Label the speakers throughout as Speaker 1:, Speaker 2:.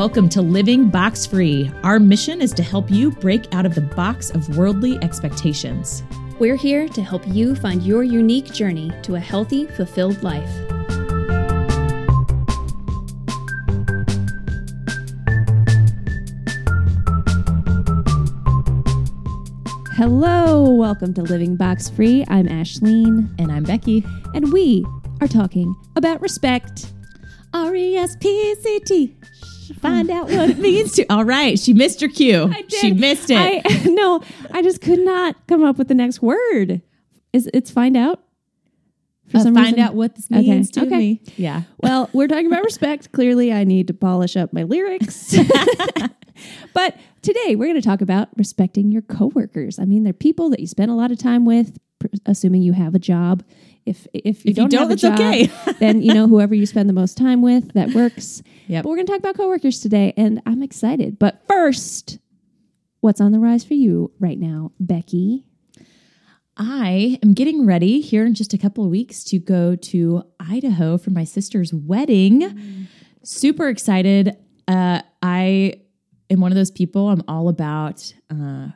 Speaker 1: Welcome to Living Box Free. Our mission is to help you break out of the box of worldly expectations.
Speaker 2: We're here to help you find your unique journey to a healthy, fulfilled life. Hello, welcome to Living Box Free. I'm Ashleen,
Speaker 1: And I'm Becky.
Speaker 2: and we are talking about respect.
Speaker 1: R E S P C T. Find out what it means to. All right, she missed her cue. She missed it.
Speaker 2: I no, I just could not come up with the next word. Is it's find out? For
Speaker 1: Uh,
Speaker 2: some
Speaker 1: find
Speaker 2: reason?
Speaker 1: out what this
Speaker 2: Okay,
Speaker 1: means to
Speaker 2: okay.
Speaker 1: me. Yeah.
Speaker 2: Well, we're talking about respect. Clearly, I need to polish up my lyrics. but today, we're going to talk about respecting your coworkers. I mean, they're people that you spend a lot of time with, assuming you have a job. If if you
Speaker 1: If
Speaker 2: don't,
Speaker 1: don't,
Speaker 2: have a job,
Speaker 1: okay.
Speaker 2: then you know whoever you spend the most time with that works.
Speaker 1: Yep.
Speaker 2: But we're going to talk about coworkers today, and I'm excited. But first, what's on the rise for you right now, Becky?
Speaker 1: I am getting ready here in just a couple of weeks to go to Idaho for my sister's wedding. Super excited. Uh, I am one of those people. I'm all about. Uh,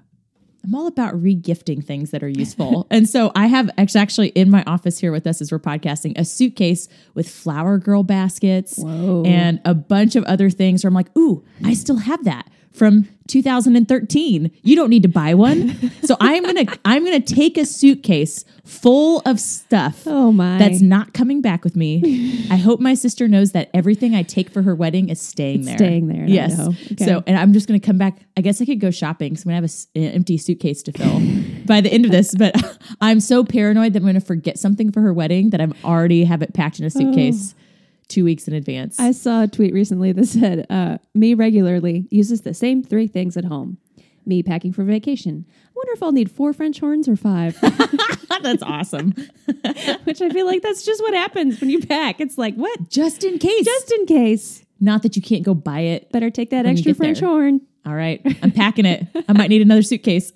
Speaker 1: I'm all about regifting things that are useful. and so I have actually, actually in my office here with us as we're podcasting a suitcase with flower girl baskets
Speaker 2: Whoa.
Speaker 1: and a bunch of other things where I'm like, ooh, I still have that from 2013. You don't need to buy one. so I'm gonna I'm gonna take a suitcase full of stuff
Speaker 2: Oh my!
Speaker 1: that's not coming back with me. I hope my sister knows that everything I take for her wedding is staying there.
Speaker 2: staying there
Speaker 1: Yes.
Speaker 2: Okay.
Speaker 1: So, and I'm just going to come back. I guess I could go shopping So I'm going to have a an empty suitcase to fill by the end of this. But I'm so paranoid that I'm going to forget something for her wedding that I'm already have it packed in a suitcase oh. Two weeks in advance.
Speaker 2: I saw a tweet recently that said, uh, "Me regularly uses the same three things at home. Me packing for vacation. I wonder if I'll need four French horns or five.
Speaker 1: That's awesome.
Speaker 2: Which I feel like that's just what happens when you pack. It's like, what?
Speaker 1: Just in case.
Speaker 2: Just in case.
Speaker 1: not that you can't go buy it.
Speaker 2: Better take that extra French
Speaker 1: there.
Speaker 2: horn.
Speaker 1: All right. I'm packing it. I might need another suitcase.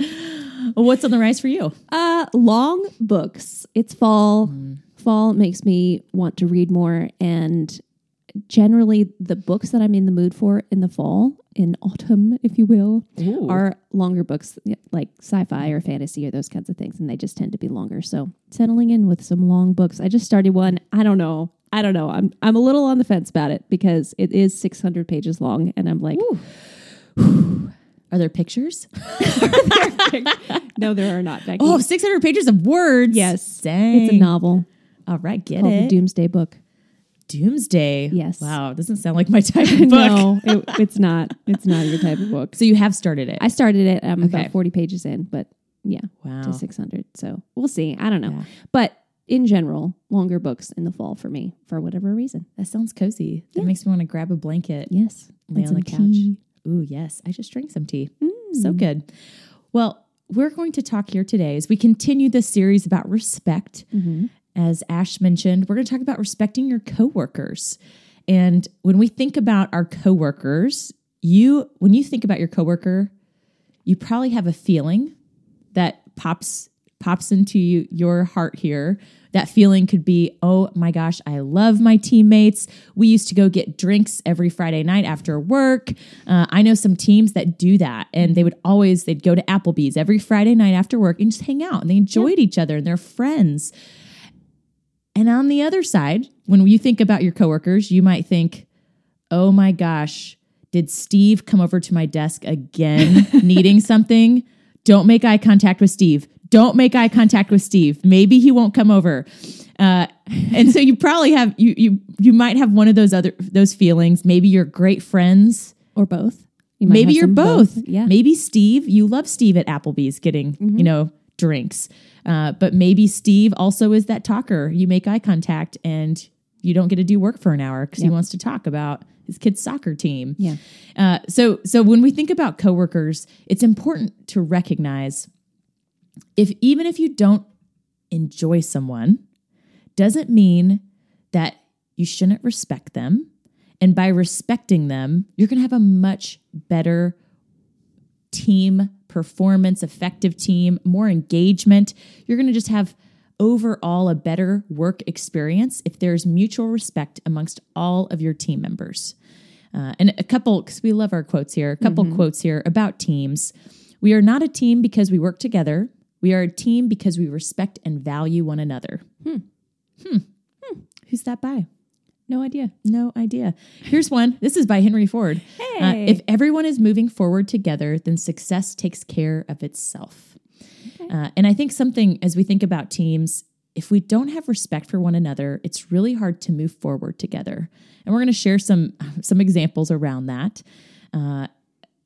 Speaker 1: What's on the rise for you?
Speaker 2: Uh, long books. It's fall. Fall makes me want to read more, and generally, the books that I'm in the mood for in the fall, in autumn, if you will,
Speaker 1: Ooh.
Speaker 2: are longer books like sci-fi or fantasy or those kinds of things, and they just tend to be longer. So, settling in with some long books. I just started one. I don't know. I don't know. I'm I'm a little on the fence about it because it is 600 pages long, and I'm like,
Speaker 1: Are there pictures?
Speaker 2: no, there are not. Becky.
Speaker 1: Oh, 600 pages of words.
Speaker 2: yes,
Speaker 1: Dang.
Speaker 2: it's a novel
Speaker 1: All right, get
Speaker 2: called
Speaker 1: it.
Speaker 2: the Doomsday Book.
Speaker 1: Doomsday.
Speaker 2: Yes.
Speaker 1: Wow, doesn't sound like my type of book.
Speaker 2: No, it, it's not. It's not your type of book.
Speaker 1: So you have started it.
Speaker 2: I started it. I'm
Speaker 1: Okay.
Speaker 2: about 40 pages in, but yeah,
Speaker 1: wow.
Speaker 2: to 600. So we'll see. I don't know.
Speaker 1: Yeah.
Speaker 2: But in general, longer books in the fall for me for whatever reason.
Speaker 1: That sounds cozy. That
Speaker 2: Yeah.
Speaker 1: makes me want to grab a blanket,
Speaker 2: Yes.
Speaker 1: lay on the couch.
Speaker 2: tea.
Speaker 1: Ooh, yes. I just drank some tea.
Speaker 2: Mm.
Speaker 1: So good. Well, we're going to talk here today as we continue this series about respect.
Speaker 2: Mhm.
Speaker 1: As Ash mentioned, we're going to talk about respecting your coworkers. And when we think about our coworkers, you when you think about your coworker, you probably have a feeling that pops pops into you, your heart here. That feeling could be, oh my gosh, I love my teammates. We used to go get drinks every Friday night after work. Uh, I know some teams that do that, and they would always they'd go to Applebee's every Friday night after work and just hang out, and they enjoyed each other and they're friends. And on the other side, when you think about your coworkers, you might think, oh my gosh, did Steve come over to my desk again needing something? Don't make eye contact with Steve. Don't make eye contact with Steve. Maybe he won't come over. Uh, and so you probably have you you you might have one of those other those feelings. Maybe you're great friends.
Speaker 2: Or both. You might
Speaker 1: Maybe you're
Speaker 2: some
Speaker 1: both.
Speaker 2: Yeah. Mm-hmm.
Speaker 1: Maybe Steve, you love Steve at Applebee's getting, you know, drinks. Uh, but maybe Steve also is that talker. You make eye contact and you don't get to do work for an hour because he wants to talk about his kid's soccer team.
Speaker 2: Yeah.
Speaker 1: Uh, so so when we think about coworkers, it's important to recognize if even if you don't enjoy someone, doesn't mean that you shouldn't respect them. And by respecting them, you're going to have a much better team performance, effective team, more engagement. You're going to just have overall a better work experience if there's mutual respect amongst all of your team members. Uh, and a couple, because we love our quotes here, a couple quotes here about teams. We are not a team because we work together. We are a team because we respect and value one another. Hmm. Hmm. Who's that by?
Speaker 2: No idea.
Speaker 1: No idea. Here's one. This is by Henry Ford. Uh, if everyone is moving forward together, then success takes care of itself. Uh, and I think something as we think about teams, if we don't have respect for one another, it's really hard to move forward together. And we're going to share some some examples around that. Uh,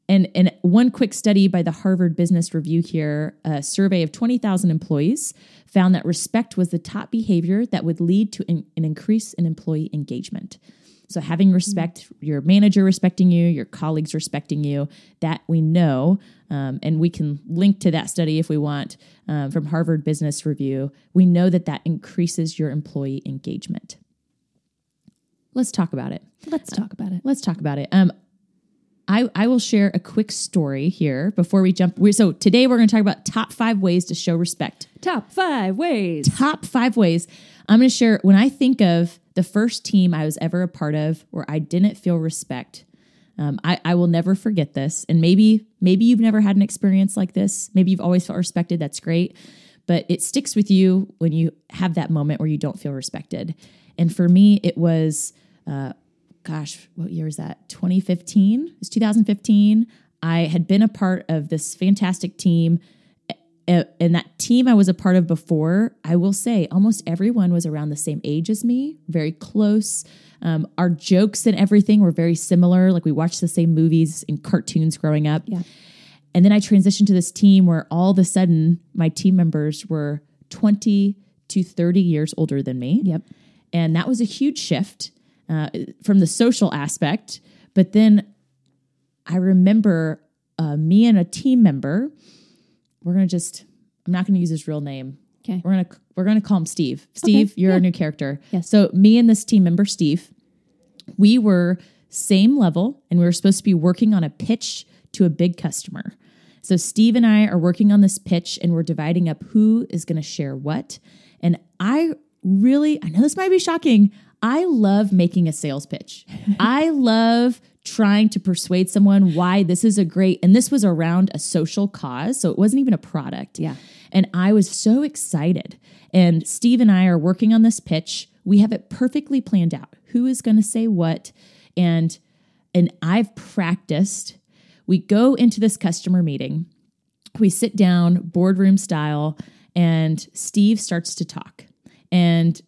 Speaker 1: and, and one quick study by the Harvard Business Review here, a survey of 20,000 employees, found that respect was the top behavior that would lead to an, an increase in employee engagement. So, having respect, your manager respecting you, your colleagues respecting you, that we know, um, and we can link to that study if we want um, from Harvard Business Review. We know that that increases your employee engagement. Let's talk about it.
Speaker 2: Let's talk about it.
Speaker 1: Let's talk about it. Um, I, I will share a quick story here before we jump. We, so today we're going to talk about top five ways to show respect.
Speaker 2: Top five ways.
Speaker 1: Top five ways. I'm going to share when I think of the first team I was ever a part of where I didn't feel respect. Um, I, I will never forget this. And maybe maybe you've never had an experience like this. Maybe you've always felt respected. That's great. But it sticks with you when you have that moment where you don't feel respected. And for me, it was uh, gosh, what year is that? 2015? It was 2015. I had been a part of this fantastic team. And that team I was a part of before, I will say almost everyone was around the same age as me, very close. Um, our jokes and everything were very similar. Like we watched the same movies and cartoons growing up.
Speaker 2: Yeah.
Speaker 1: And then I transitioned to this team where all of a sudden my team members were 20 to 30 years older than me.
Speaker 2: Yep.
Speaker 1: And that was a huge shift uh, from the social aspect. But then I remember uh, me and a team member, we're to just, I'm not to use his real name.
Speaker 2: Okay.
Speaker 1: We're to, we're to call him Steve. Steve,
Speaker 2: Okay,
Speaker 1: you're
Speaker 2: yeah.
Speaker 1: a new character.
Speaker 2: Yes.
Speaker 1: So me and this team member, Steve, we were same level and we were supposed to be working on a pitch to a big customer. So Steve and I are working on this pitch and we're dividing up who is to share what. And I really, I know this might be shocking. I love making a sales pitch. I love trying to persuade someone why this is a great, and this was around a social cause. So it wasn't even a product.
Speaker 2: Yeah.
Speaker 1: And I was so excited. And Steve and I are working on this pitch. We have it perfectly planned out. Who is going to say what? And and I've practiced. We go into this customer meeting. We sit down boardroom style and Steve starts to talk. And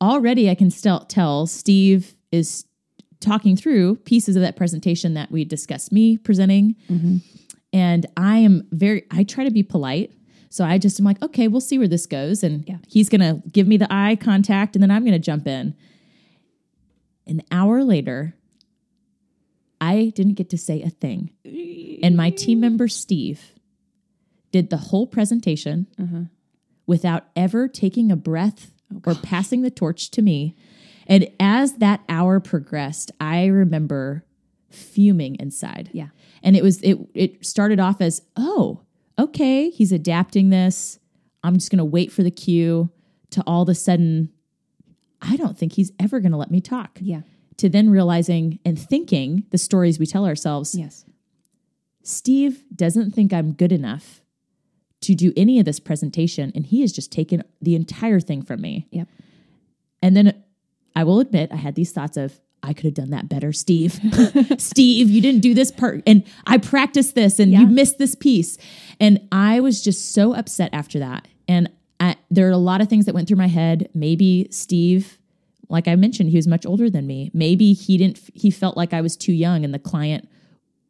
Speaker 1: already I can still tell Steve is talking through pieces of that presentation that we discussed me presenting. Mm-hmm. And I am very, I try to be polite. So I just am like, okay, we'll see where this goes. And
Speaker 2: Yeah.
Speaker 1: he's going to give me the eye contact and then I'm going to jump in. An hour later, I didn't get to say a thing. And my team member, Steve, did the whole presentation mm-hmm. without ever taking a breath or passing the torch to me. And as that hour progressed, I remember fuming inside.
Speaker 2: Yeah.
Speaker 1: And it was it it started off as, "Oh, okay, he's adapting this. I'm just going to wait for the cue." To all of a sudden, I don't think he's ever going to let me talk.
Speaker 2: Yeah.
Speaker 1: To then realizing and thinking the stories we tell ourselves,
Speaker 2: Yes.
Speaker 1: Steve doesn't think I'm good enough to do any of this presentation, and he has just taken the entire thing from me.
Speaker 2: Yep.
Speaker 1: And then I will admit, I had these thoughts of, I could have done that better, Steve. Steve, you didn't do this part. And I practiced this and
Speaker 2: Yeah.
Speaker 1: you missed this piece. And I was just so upset after that. And I, there are a lot of things that went through my head. Maybe Steve, like I mentioned, he was much older than me. Maybe he didn't, he felt like I was too young and the client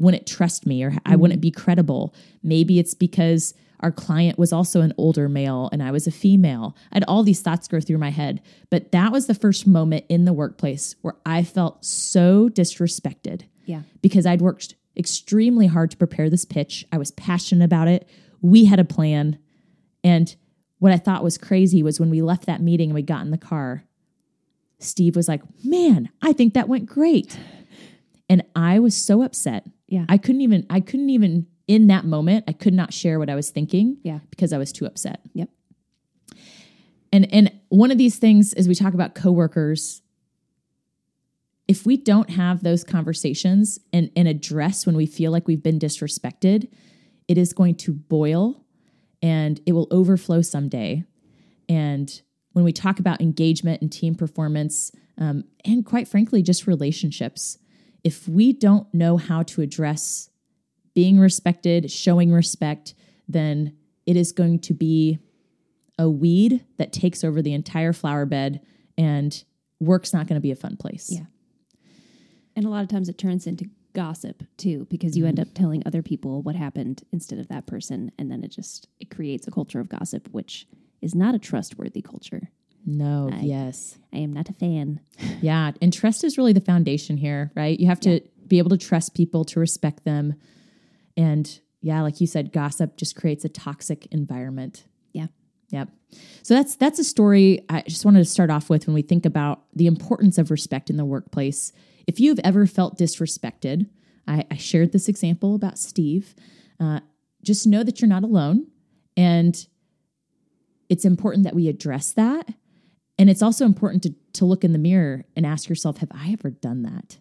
Speaker 1: wouldn't trust me or I mm-hmm. wouldn't be credible. Maybe it's because our client was also an older male and I was a female. I had all these thoughts go through my head. But that was the first moment in the workplace where I felt so disrespected
Speaker 2: Yeah.
Speaker 1: because I'd worked extremely hard to prepare this pitch. I was passionate about it. We had a plan. And what I thought was crazy was when we left that meeting and we got in the car, Steve was like, Man, I think that went great. And I was so upset.
Speaker 2: Yeah.
Speaker 1: I couldn't even, I couldn't even, in that moment, I could not share what I was thinking
Speaker 2: Yeah.
Speaker 1: because I was too upset.
Speaker 2: Yep.
Speaker 1: And and one of these things as we talk about coworkers, if we don't have those conversations and, and address when we feel like we've been disrespected, it is going to boil and it will overflow someday. And when we talk about engagement and team performance, um, and quite frankly, just relationships, if we don't know how to address being respected, showing respect, then it is going to be a weed that takes over the entire flower bed and work's not going to be a fun place.
Speaker 2: Yeah. And a lot of times it turns into gossip too because you end mm-hmm. up telling other people what happened instead of that person and then it just it creates a culture of gossip which is not a trustworthy culture.
Speaker 1: No,
Speaker 2: I-
Speaker 1: yes.
Speaker 2: I am not a fan.
Speaker 1: Yeah. And trust is really the foundation here, right? You have to be able to trust people, to respect them. And yeah, like you said, gossip just creates a toxic environment.
Speaker 2: Yeah.
Speaker 1: Yep. So that's that's a story I just wanted to start off with when we think about the importance of respect in the workplace. If you've ever felt disrespected, I, I shared this example about Steve. Uh, just know that you're not alone, and it's important that we address that. And it's also important to to look in the mirror and ask yourself, have I ever done that?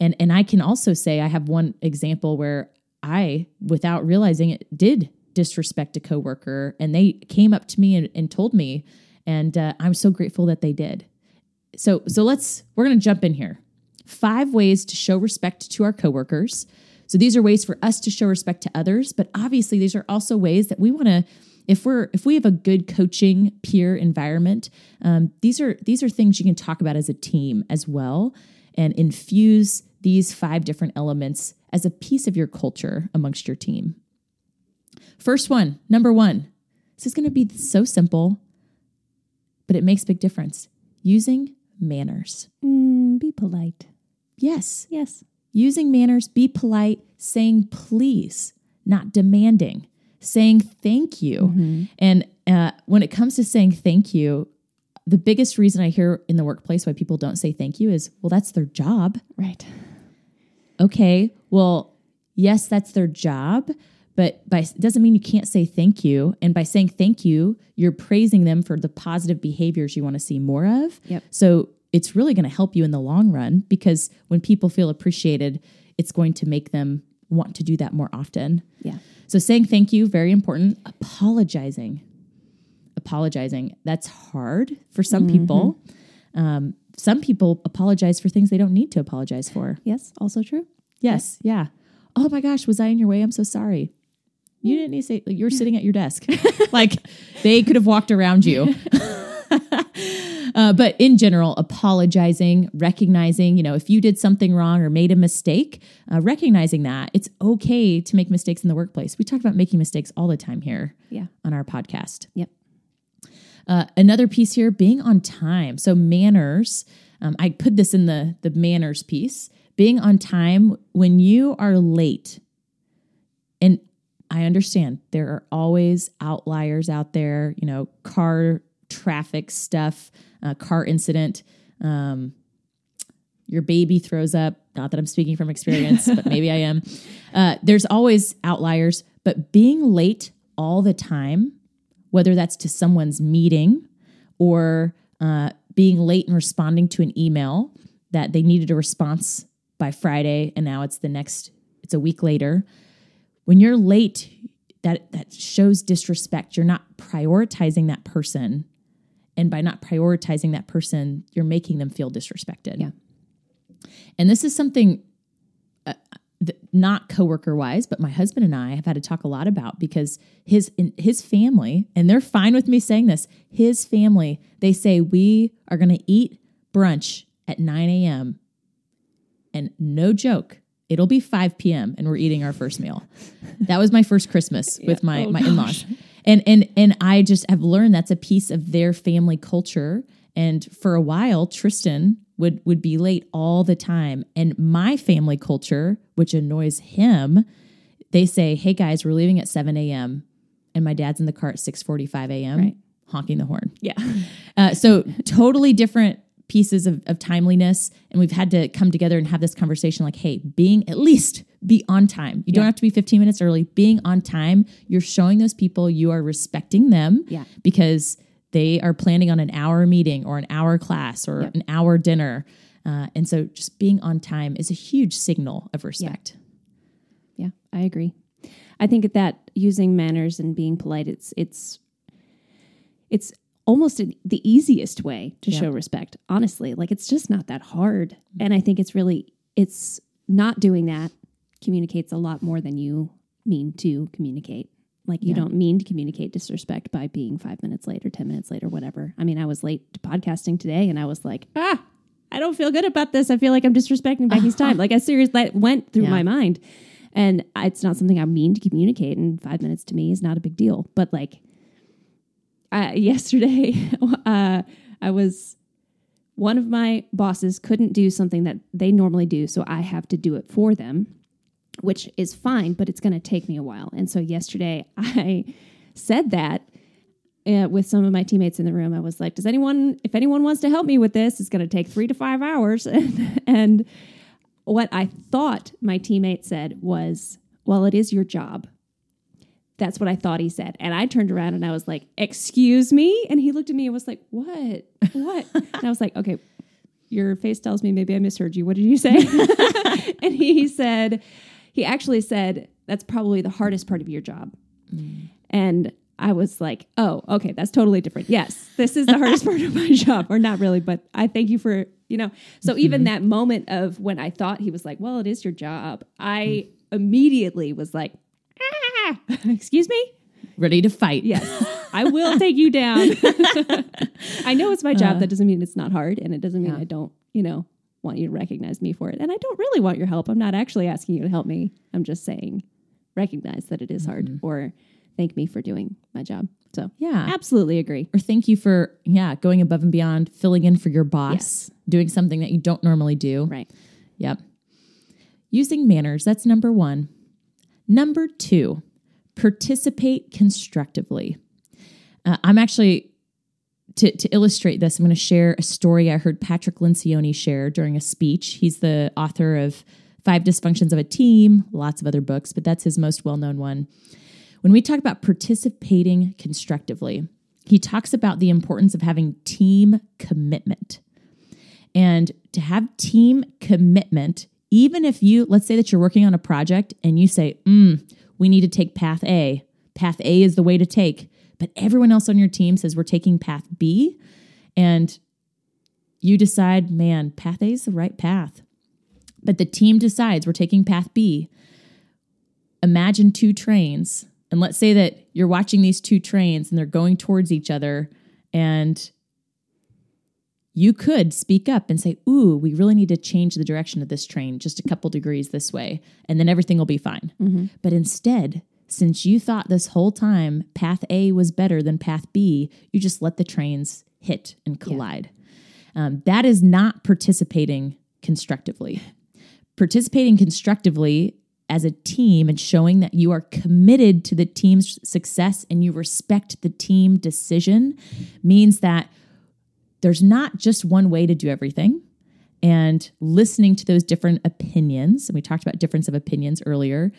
Speaker 1: And and I can also say I have one example where I, without realizing it, did disrespect a coworker, and they came up to me and, and told me, and uh, I'm so grateful that they did. So so let's we're gonna jump in here. Five ways to show respect to our coworkers. So these are ways for us to show respect to others, but obviously these are also ways that we want to if we're if we have a good coaching peer environment um, these are these are things you can talk about as a team as well and infuse these five different elements as a piece of your culture amongst your team first one number one this is going to be so simple but it makes a big difference using manners
Speaker 2: Mm, be polite.
Speaker 1: yes
Speaker 2: Yes.
Speaker 1: using manners, be polite, saying please, not demanding, saying thank you. And uh, when it comes to saying thank you, the biggest reason I hear in the workplace why people don't say thank you is, well, that's their job.
Speaker 2: Right.
Speaker 1: Okay, well, yes, that's their job, but by doesn't mean you can't say thank you. And by saying thank you, you're praising them for the positive behaviors you want to see more of.
Speaker 2: Yep.
Speaker 1: So it's really going to help you in the long run because when people feel appreciated, it's going to make them want to do that more often.
Speaker 2: Yeah.
Speaker 1: So saying thank you, very important. Apologizing. Apologizing. That's hard for some people. Um, some people apologize for things they don't need to apologize for.
Speaker 2: Yes. Also true.
Speaker 1: Yes. Yeah. Oh my gosh, was I in your way? I'm so sorry. You didn't need to say you're sitting at your desk. like they could have walked around you. uh, but in general, apologizing, recognizing, you know, if you did something wrong or made a mistake, uh, recognizing that it's okay to make mistakes in the workplace. We talk about making mistakes all the time here
Speaker 2: Yeah.
Speaker 1: on our podcast.
Speaker 2: Yep.
Speaker 1: Uh, another piece here, being on time. So manners. Um, I put this in the the manners piece. Being on time when you are late, and I understand there are always outliers out there. You know, car traffic stuff, uh, car incident. Um, your baby throws up. Not that I'm speaking from experience, but maybe I am. Uh, there's always outliers, but being late all the time whether that's to someone's meeting or uh, being late in responding to an email that they needed a response by Friday and now it's the next, it's a week later. When you're late, that, that shows disrespect. You're not prioritizing that person. And by not prioritizing that person, you're making them feel disrespected.
Speaker 2: Yeah.
Speaker 1: And this is something uh, not coworker wise, but my husband and I have had to talk a lot about because his in, his family, and they're fine with me saying this. His family, they say we are going to eat brunch at 9 a.m. And no joke, it'll be 5 p.m. and we're eating our first meal. That was my first Christmas with my
Speaker 2: Oh,
Speaker 1: my in laws, and and and I just have learned that's a piece of their family culture. And for a while, Tristan would would be late all the time, and my family culture, which annoys him, they say, "Hey guys, we're leaving at 7 a.m." and my dad's in the car at 6:45 a.m.
Speaker 2: Right.
Speaker 1: honking the horn.
Speaker 2: Yeah.
Speaker 1: Uh, so totally different pieces of, of timeliness and we've had to come together and have this conversation like hey being at least be on time you don't have to be 15 minutes early being on time you're showing those people you are respecting them
Speaker 2: Yeah.
Speaker 1: because they are planning on an hour meeting or an hour class or
Speaker 2: Yep.
Speaker 1: an hour dinner Uh, and so just being on time is a huge signal of respect.
Speaker 2: Yeah, I agree. I think that using manners and being polite, it's it's it's almost an, the easiest way to
Speaker 1: Yeah.
Speaker 2: show respect. Honestly, like it's just not that hard, and I think it's really it's not doing that communicates a lot more than you mean to communicate. Like you
Speaker 1: Yeah.
Speaker 2: don't mean to communicate disrespect by being five minutes late or ten minutes late or whatever. I mean, I was late to podcasting today, and I was like, ah. I don't feel good about this. I feel like I'm disrespecting Becky's time. Like I seriously that went through
Speaker 1: Yeah.
Speaker 2: my mind. And it's not something I mean to communicate. And five minutes to me is not a big deal. But like uh, yesterday, uh, I was one of my bosses couldn't do something that they normally do, so I have to do it for them, which is fine, but it's going to take me a while. And so yesterday, I said that uh, with some of my teammates in the room. I was like, "Does anyone, if anyone wants to help me with this, it's going to take three to five hours." and, and what I thought my teammate said was, "Well, it is your job." That's what I thought he said. And I turned around and I was like, Excuse me? And he looked at me and was like, What? What? and I was like, Okay, your face tells me maybe I misheard you. What did you say? and he said, He actually said, That's probably the hardest part of your job. Mm. And I was like, Oh, okay, that's totally different. Yes, this is the hardest part of my job. Or not really, but I thank you for, you know. So mm-hmm. even that moment of when I thought he was like, Well, it is your job, I mm. immediately was like, Ah, excuse me?
Speaker 1: Ready to fight.
Speaker 2: Yes, I will take you down. I know it's my job. Uh. that doesn't mean it's not hard, and it doesn't mean
Speaker 1: Yeah.
Speaker 2: I don't, you know, want you to recognize me for it. And I don't really want your help. I'm not actually asking you to help me. I'm just saying, recognize that it is hard, or thank me for doing my job. So,
Speaker 1: Yeah.
Speaker 2: absolutely agree.
Speaker 1: Or thank you for, yeah, going above and beyond, filling in for your boss,
Speaker 2: Yes.
Speaker 1: doing something that you don't normally do.
Speaker 2: Right.
Speaker 1: Yep. Using manners, that's number one. Number two, participate constructively. Uh, I'm actually, to, to illustrate this, I'm going to share a story I heard Patrick Lencioni share during a speech. He's the author of Five Dysfunctions of a Team, lots of other books, but that's his most well known one. When we talk about participating constructively, he talks about the importance of having team commitment. And to have team commitment, even if you, let's say that you're working on a project and you say, mm, we need to take path A, path A is the way to take, but everyone else on your team says we're taking path B, and you decide, man, path A is the right path. But the team decides we're taking path B. Imagine two trains. And let's say that you're watching these two trains and they're going towards each other, and you could speak up and say, Ooh, we really need to change the direction of this train just a couple degrees this way, and then everything will be fine. Mm-hmm. But instead, since you thought this whole time path A was better than path B, you just let the trains hit and collide. Um, that is not participating constructively. participating constructively as a team and showing that you are committed to the team's success and you respect the team decision means that there's not just one way to do everything and listening to those different opinions and we talked about difference of opinions earlier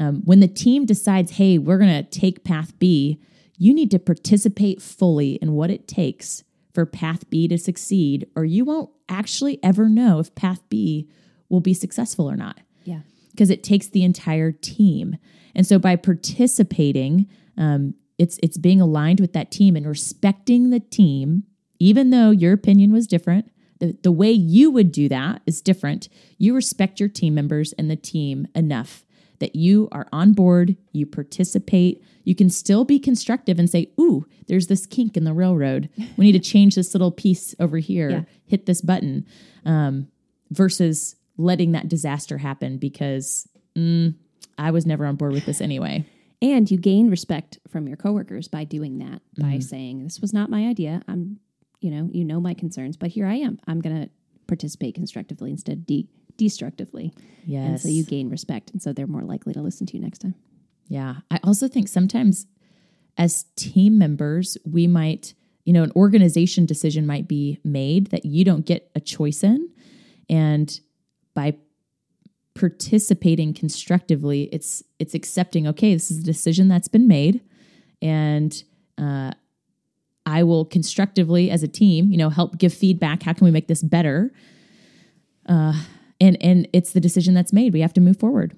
Speaker 1: um, when the team decides hey we're going to take path b you need to participate fully in what it takes for path b to succeed or you won't actually ever know if path b will be successful or not
Speaker 2: Yeah.
Speaker 1: because it takes the entire team. And so by participating, um, it's it's being aligned with that team and respecting the team, even though your opinion was different. The, the way you would do that is different. You respect your team members and the team enough that you are on board, you participate. You can still be constructive and say, Ooh, there's this kink in the railroad. We need to change this little piece over here,
Speaker 2: Yeah.
Speaker 1: hit this button, um, versus letting that disaster happen because mm, I was never on board with this anyway.
Speaker 2: And you gain respect from your coworkers by doing that, by saying, This was not my idea. I'm, you know, you know my concerns, but here I am. I'm going to participate constructively instead of de- destructively.
Speaker 1: Yes.
Speaker 2: And so you gain respect. And so they're more likely to listen to you next time.
Speaker 1: Yeah. I also think sometimes as team members, we might, you know, an organization decision might be made that you don't get a choice in. And by participating constructively, it's it's accepting, okay, this is a decision that's been made. And uh I will constructively as a team, you know, help give feedback. How can we make this better? uh, and and it's the decision that's made. We have to move forward.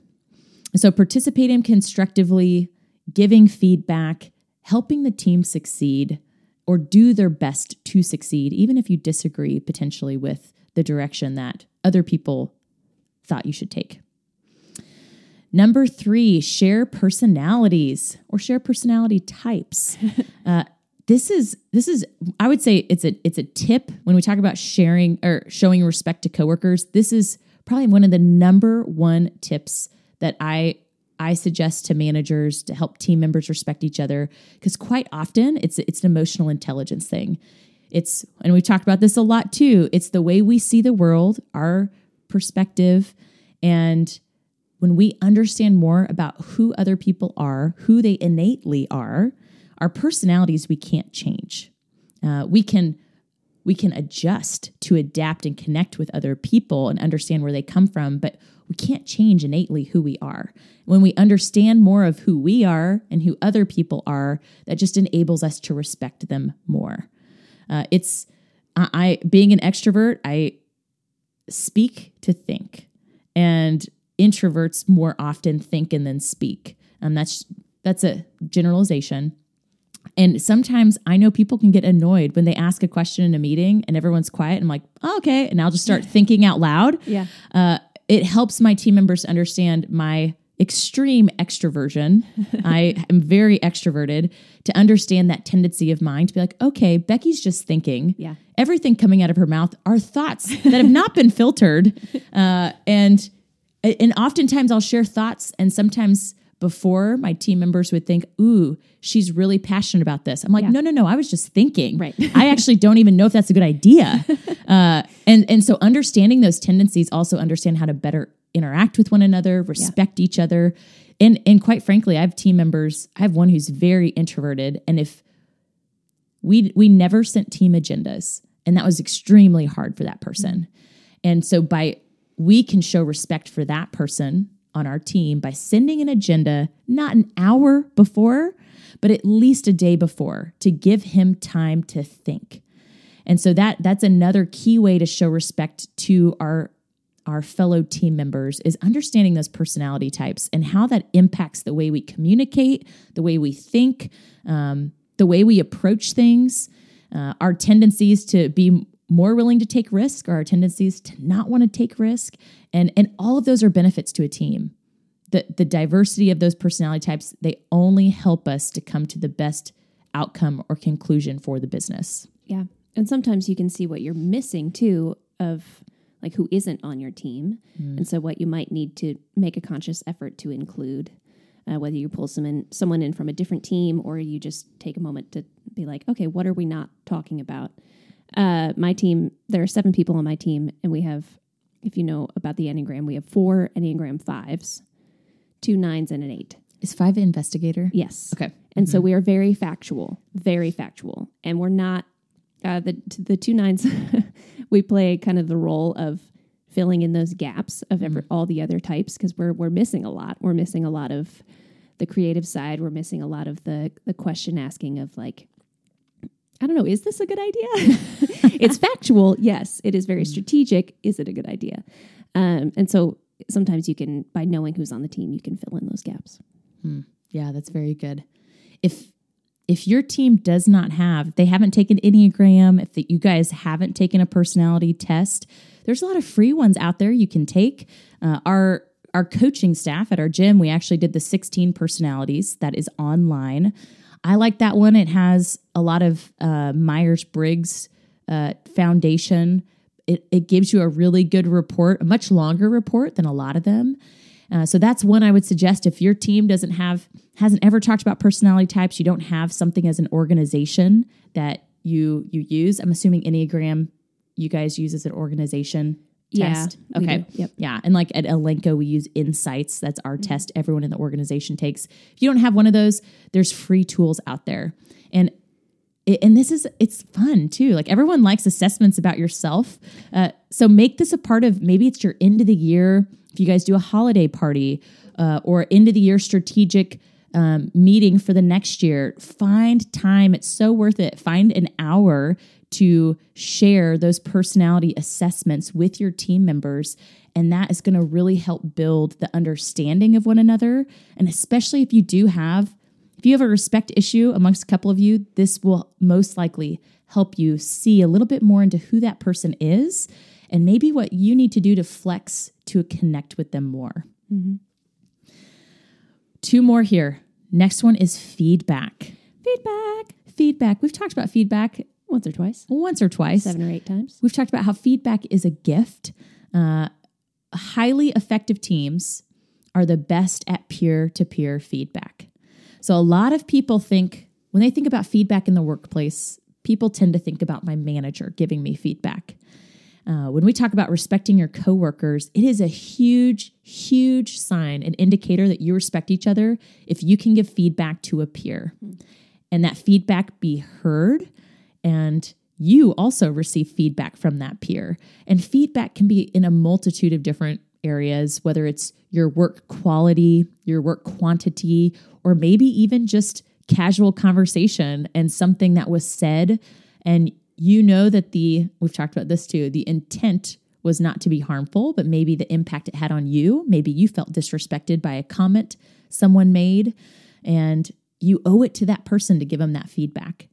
Speaker 1: So participating constructively, giving feedback, helping the team succeed, or do their best to succeed, even if you disagree potentially with the direction that other people thought you should take. Number three, share personalities or share personality types. uh, this is this is I would say it's a it's a tip when we talk about sharing or showing respect to coworkers. This is probably one of the number one tips that I I suggest to managers to help team members respect each other because quite often it's it's an emotional intelligence thing. It's and we've talked about this a lot too. It's the way we see the world, our perspective, and when we understand more about who other people are, who they innately are, our personalities we can't change. Uh, we can we can adjust to adapt and connect with other people and understand where they come from, but we can't change innately who we are. When we understand more of who we are and who other people are, that just enables us to respect them more. Uh, it's I, I being an extrovert, I speak to think, and introverts more often think and then speak. And that's that's a generalization. And sometimes I know people can get annoyed when they ask a question in a meeting and everyone's quiet. I'm like, oh, okay. And I'll just start thinking out loud.
Speaker 2: Yeah.
Speaker 1: Uh, it helps my team members understand my extreme extroversion. I am very extroverted to understand that tendency of mine to be like, okay, Becky's just thinking.
Speaker 2: Yeah.
Speaker 1: Everything coming out of her mouth are thoughts that have not been filtered. Uh, and and oftentimes I'll share thoughts and sometimes before my team members would think, ooh, she's really passionate about this. I'm like,
Speaker 2: Yeah.
Speaker 1: no, no, no. I was just thinking.
Speaker 2: Right.
Speaker 1: I actually don't even know if that's a good idea. Uh, and and so understanding those tendencies, also understand how to better interact with one another, respect each other. And and quite frankly, I have team members. I have one who's very introverted, and if we we never sent team agendas, and that was extremely hard for that person. And so by we can show respect for that person on our team by sending an agenda not an hour before, but at least a day before to give him time to think. And so that that's another key way to show respect to our our fellow team members is understanding those personality types and how that impacts the way we communicate, the way we think, um, the way we approach things, uh, our tendencies to be more willing to take risk or our tendencies to not want to take risk. And, and all of those are benefits to a team. The, the diversity of those personality types, they only help us to come to the best outcome or conclusion for the business.
Speaker 2: Yeah. And sometimes you can see what you're missing too of like who isn't on your team. And so what you might need to make a conscious effort to include, uh, whether you pull someone, someone in from a different team or you just take a moment to be like, okay, what are we not talking about? Uh, my team, there are seven people on my team, and we have, if you know about the Enneagram, we have four Enneagram fives, two nines, and an eight.
Speaker 1: Is five investigator?
Speaker 2: Yes.
Speaker 1: Okay.
Speaker 2: And so we are very factual, very factual, and we're not uh, the the two nines. we play kind of the role of filling in those gaps of every, all the other types because we're we're missing a lot. We're missing a lot of the creative side. We're missing a lot of the the question asking of like, I don't know, is this a good idea? it's factual, yes. It is very strategic. Is it a good idea? Um, and so sometimes you can, by knowing who's on the team, you can fill in those gaps.
Speaker 1: Yeah, that's very good. If if your team does not have, they haven't taken Enneagram, if that you guys haven't taken a personality test, there's a lot of free ones out there you can take. Uh, our our coaching staff at our gym, we actually did the 16 personalities that is online. I like that one. It has a lot of uh, Myers Briggs uh, foundation. It, it gives you a really good report, a much longer report than a lot of them. Uh, so that's one I would suggest if your team doesn't have hasn't ever talked about personality types, you don't have something as an organization that you you use. I'm assuming Enneagram you guys use as an organization test.
Speaker 2: we
Speaker 1: okay.
Speaker 2: Yep.
Speaker 1: Yeah, and like at Elenco we use Insights. That's our test everyone in the organization takes. If you don't have one of those, there's free tools out there. And it, and this is it's fun too like everyone likes assessments about yourself uh, so make this a part of maybe it's your end of the year if you guys do a holiday party uh, or end of the year strategic um, meeting for the next year find time it's so worth it find an hour to share those personality assessments with your team members. And that is going to really help build the understanding of one another. And especially if you do have, if you have a respect issue amongst a couple of you, this will most likely help you see a little bit more into who that person is and maybe what you need to do to flex to connect with them more. Mm-hmm. Two more here. Next one is feedback.
Speaker 2: Feedback.
Speaker 1: Feedback. We've talked about feedback
Speaker 2: Once or twice.
Speaker 1: once or twice.
Speaker 2: Seven or eight times.
Speaker 1: We've talked about how feedback is a gift. Uh, highly effective teams are the best at peer to peer feedback. So, a lot of people think when they think about feedback in the workplace, people tend to think about my manager giving me feedback. Uh, when we talk about respecting your coworkers, it is a huge, huge sign, an indicator that you respect each other if you can give feedback to a peer and that feedback be heard and you also receive feedback from that peer. And feedback can be in a multitude of different areas, whether it's your work quality, your work quantity, or maybe even just casual conversation and something that was said. And you know that the, we've talked about this too, the intent was not to be harmful, but maybe the impact it had on you. Maybe you felt disrespected by a comment someone made, and you owe it to that person to give them that feedback.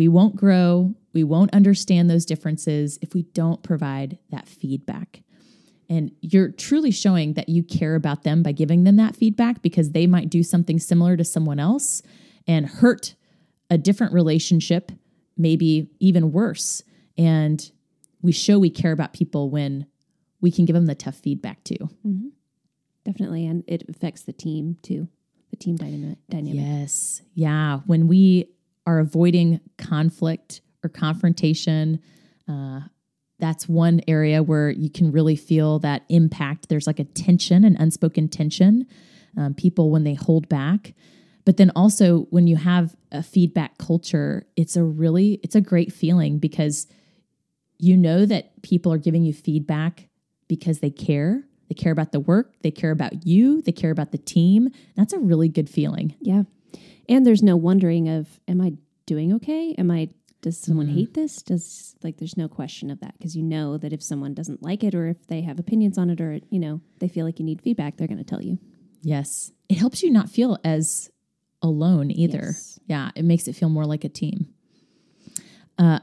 Speaker 1: We won't grow, we won't understand those differences if we don't provide that feedback. And you're truly showing that you care about them by giving them that feedback because they might do something similar to someone else and hurt a different relationship, maybe even worse. And we show we care about people when we can give them the tough feedback too. Mm-hmm.
Speaker 2: Definitely. And it affects the team too. The team dynamic. dynamic.
Speaker 1: Yes. Yeah. When we are avoiding conflict or confrontation, uh, that's one area where you can really feel that impact. There's like a tension, an unspoken tension. Um, people when they hold back, but then also when you have a feedback culture, it's a really it's a great feeling because you know that people are giving you feedback because they care. They care about the work. They care about you. They care about the team. That's a really good feeling.
Speaker 2: Yeah. And there's no wondering of, am I doing okay? Am I, does someone hate this? Does, like, there's no question of that because you know that if someone doesn't like it or if they have opinions on it or, you know, they feel like you need feedback, they're going to tell you.
Speaker 1: Yes. It helps you not feel as alone either.
Speaker 2: Yes.
Speaker 1: Yeah. It makes it feel more like a team. Uh,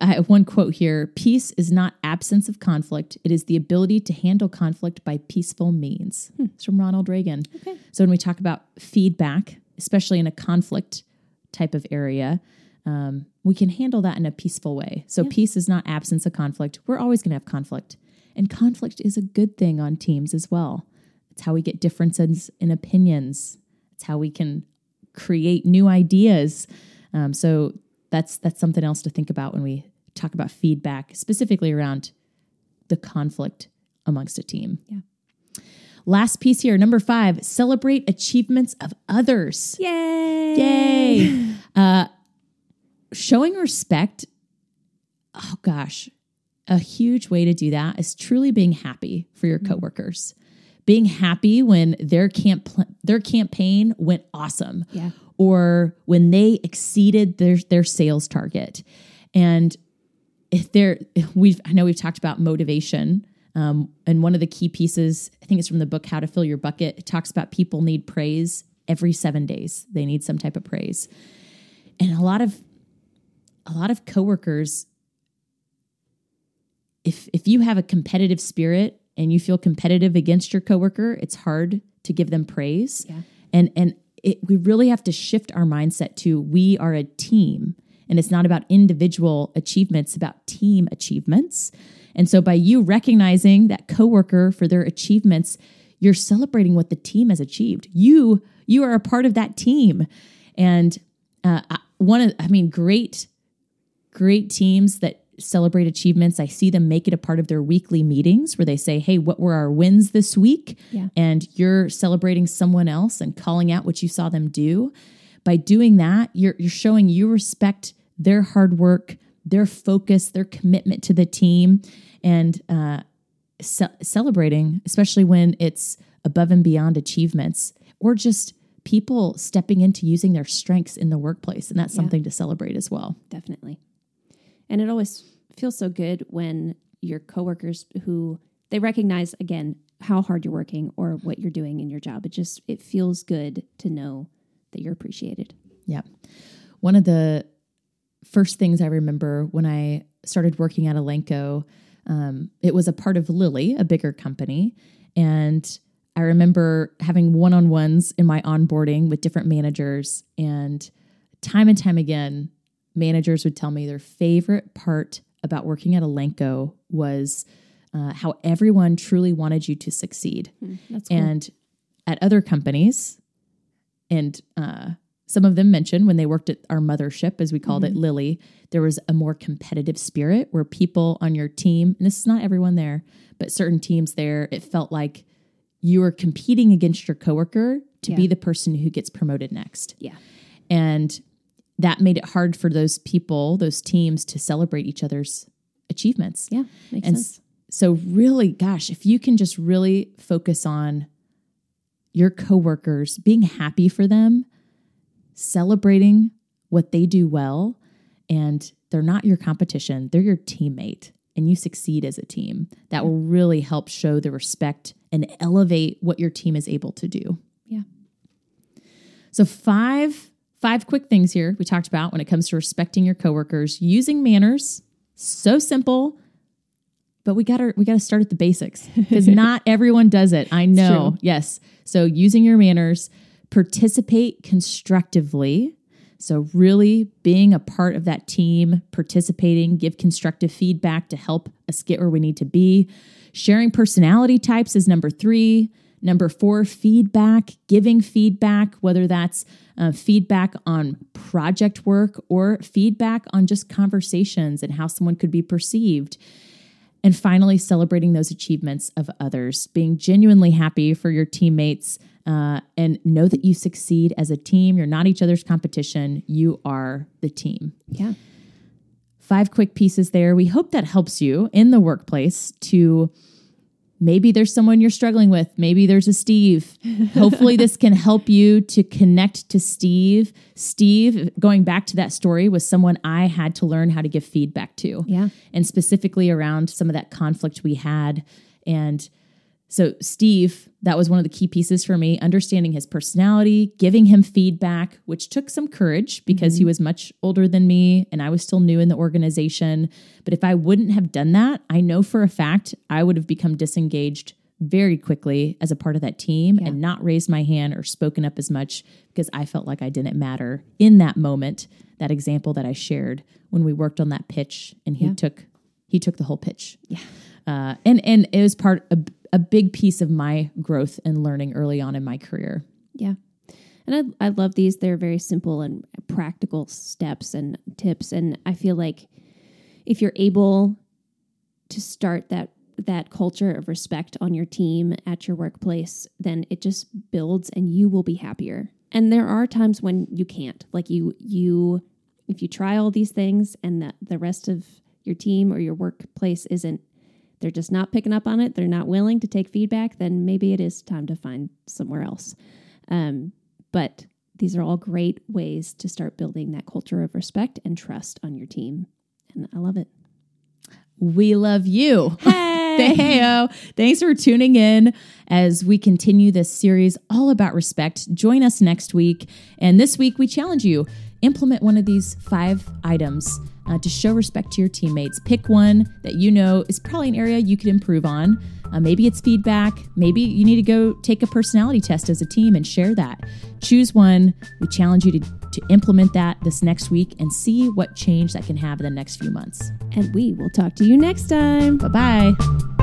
Speaker 1: I have one quote here Peace is not absence of conflict, it is the ability to handle conflict by peaceful means. It's from Ronald Reagan.
Speaker 2: Okay.
Speaker 1: So when we talk about feedback, especially in a conflict type of area, um, we can handle that in a peaceful way. So peace is not absence of conflict. We're always going to have conflict. And conflict is a good thing on teams as well. It's how we get differences in opinions. It's how we can create new ideas. Um, so that's that's something else to think about when we talk about feedback, specifically around the conflict amongst a team.
Speaker 2: Yeah.
Speaker 1: Last piece here, number five: celebrate achievements of others.
Speaker 2: Yay.
Speaker 1: Yay! uh, showing respect. Oh gosh, a huge way to do that is truly being happy for your coworkers. Being happy when their camp their campaign went awesome,
Speaker 2: Yeah.
Speaker 1: or when they exceeded their their sales target, and if they're we've I know we've talked about motivation. Um, and one of the key pieces, I think it's from the book How to Fill Your Bucket, it talks about people need praise every seven days. They need some type of praise. And a lot of a lot of coworkers, if if you have a competitive spirit and you feel competitive against your coworker, it's hard to give them praise.
Speaker 2: Yeah.
Speaker 1: And and it, we really have to shift our mindset to we are a team and it's not about individual achievements, about team achievements. And so by you recognizing that coworker for their achievements, you're celebrating what the team has achieved. You you are a part of that team. And uh, I- one of I mean great great teams that celebrate achievements. I see them make it a part of their weekly meetings where they say, Hey, what were our wins this week?
Speaker 2: Yeah.
Speaker 1: And you're celebrating someone else and calling out what you saw them do. By doing that, you're, you're showing you respect their hard work, their focus, their commitment to the team, and uh, ce- celebrating, especially when it's above and beyond achievements or just people stepping into using their strengths in the workplace. And that's something to celebrate as well.
Speaker 2: Definitely. And it always feels so good when your coworkers who they recognize again how hard you're working or what you're doing in your job. It just it feels good to know that you're appreciated.
Speaker 1: Yeah. One of the first things I remember when I started working at Elanco, um, it was a part of Lilly, a bigger company. And I remember having one on ones in my onboarding with different managers. And time and time again, managers would tell me their favorite part about working at Elanco was uh, how everyone truly wanted you to succeed.
Speaker 2: That's cool.
Speaker 1: And at other companies, and uh, some of them mentioned when they worked at our mothership, as we called it, mm-hmm. Lilly, there was a more competitive spirit where people on your team, and this is not everyone there, but certain teams there, it felt like you were competing against your coworker to be the person who gets promoted next.
Speaker 2: yeah.
Speaker 1: And that made it hard for those people, those teams to celebrate each other's achievements.
Speaker 2: Yeah. Makes
Speaker 1: And
Speaker 2: sense.
Speaker 1: so, really, gosh, if you can just really focus on your coworkers, being happy for them, celebrating what they do well, and they're not your competition, they're your teammate, and you succeed as a team, that will really help show the respect and elevate what your team is able to do.
Speaker 2: Yeah.
Speaker 1: So five five quick things here we talked about when it comes to respecting your coworkers, using manners. So simple, but we got to we got to start at the basics because not everyone does it. I know. Yes. So using your manners, participate constructively. So really being a part of that team, participating, give constructive feedback to help us get where we need to be. Sharing personality types is number 3. Number 4, feedback, giving feedback, whether that's uh, feedback on project work or feedback on just conversations and how someone could be perceived. And finally, celebrating those achievements of others, being genuinely happy for your teammates, uh, and know that you succeed as a team. You're not each other's competition, you are the team.
Speaker 2: Yeah.
Speaker 1: Five quick pieces there. We hope that helps you in the workplace to maybe there's someone you're struggling with, maybe there's a Steve. Hopefully, this can help you to connect to Steve. Steve, going back to that story, was someone I had to learn how to give feedback to
Speaker 2: Yeah.
Speaker 1: and specifically around some of that conflict we had. And so, Steve, that was one of the key pieces for me understanding his personality, giving him feedback, which took some courage because he was much older than me and I was still new in the organization. But if I wouldn't have done that, I know for a fact I would have become disengaged very quickly as a part of that team and not raised my hand or spoken up as much because I felt like I didn't matter in that moment. That example that I shared when we worked on that pitch and he took he took the whole pitch.
Speaker 2: Yeah.
Speaker 1: Uh, and and it was part a, a big piece of my growth and learning early on in my career.
Speaker 2: Yeah. And I, I love these. They're very simple and practical steps and tips. And I feel like if you're able to start that that culture of respect on your team at your workplace, then it just builds and you will be happier. And there are times when you can't. Like you you if you try all these things and the, the rest of your team or your workplace isn't they're just not picking up on it, they're not willing to take feedback, then maybe it is time to find somewhere else. Um, but these are all great ways to start building that culture of respect and trust on your team. And I love it.
Speaker 1: We love you.
Speaker 2: Hey!
Speaker 1: Heyo. Thanks for tuning in as we continue this series all about respect. Join us next week. And this week, we challenge you implement one of these five items uh, to show respect to your teammates. Pick one that you know is probably an area you could improve on. Uh, maybe it's feedback. Maybe you need to go take a personality test as a team and share that. Choose one. We challenge you to, to implement that this next week and see what change that can have in the next few months.
Speaker 2: And we will talk to you next time.
Speaker 1: Bye bye.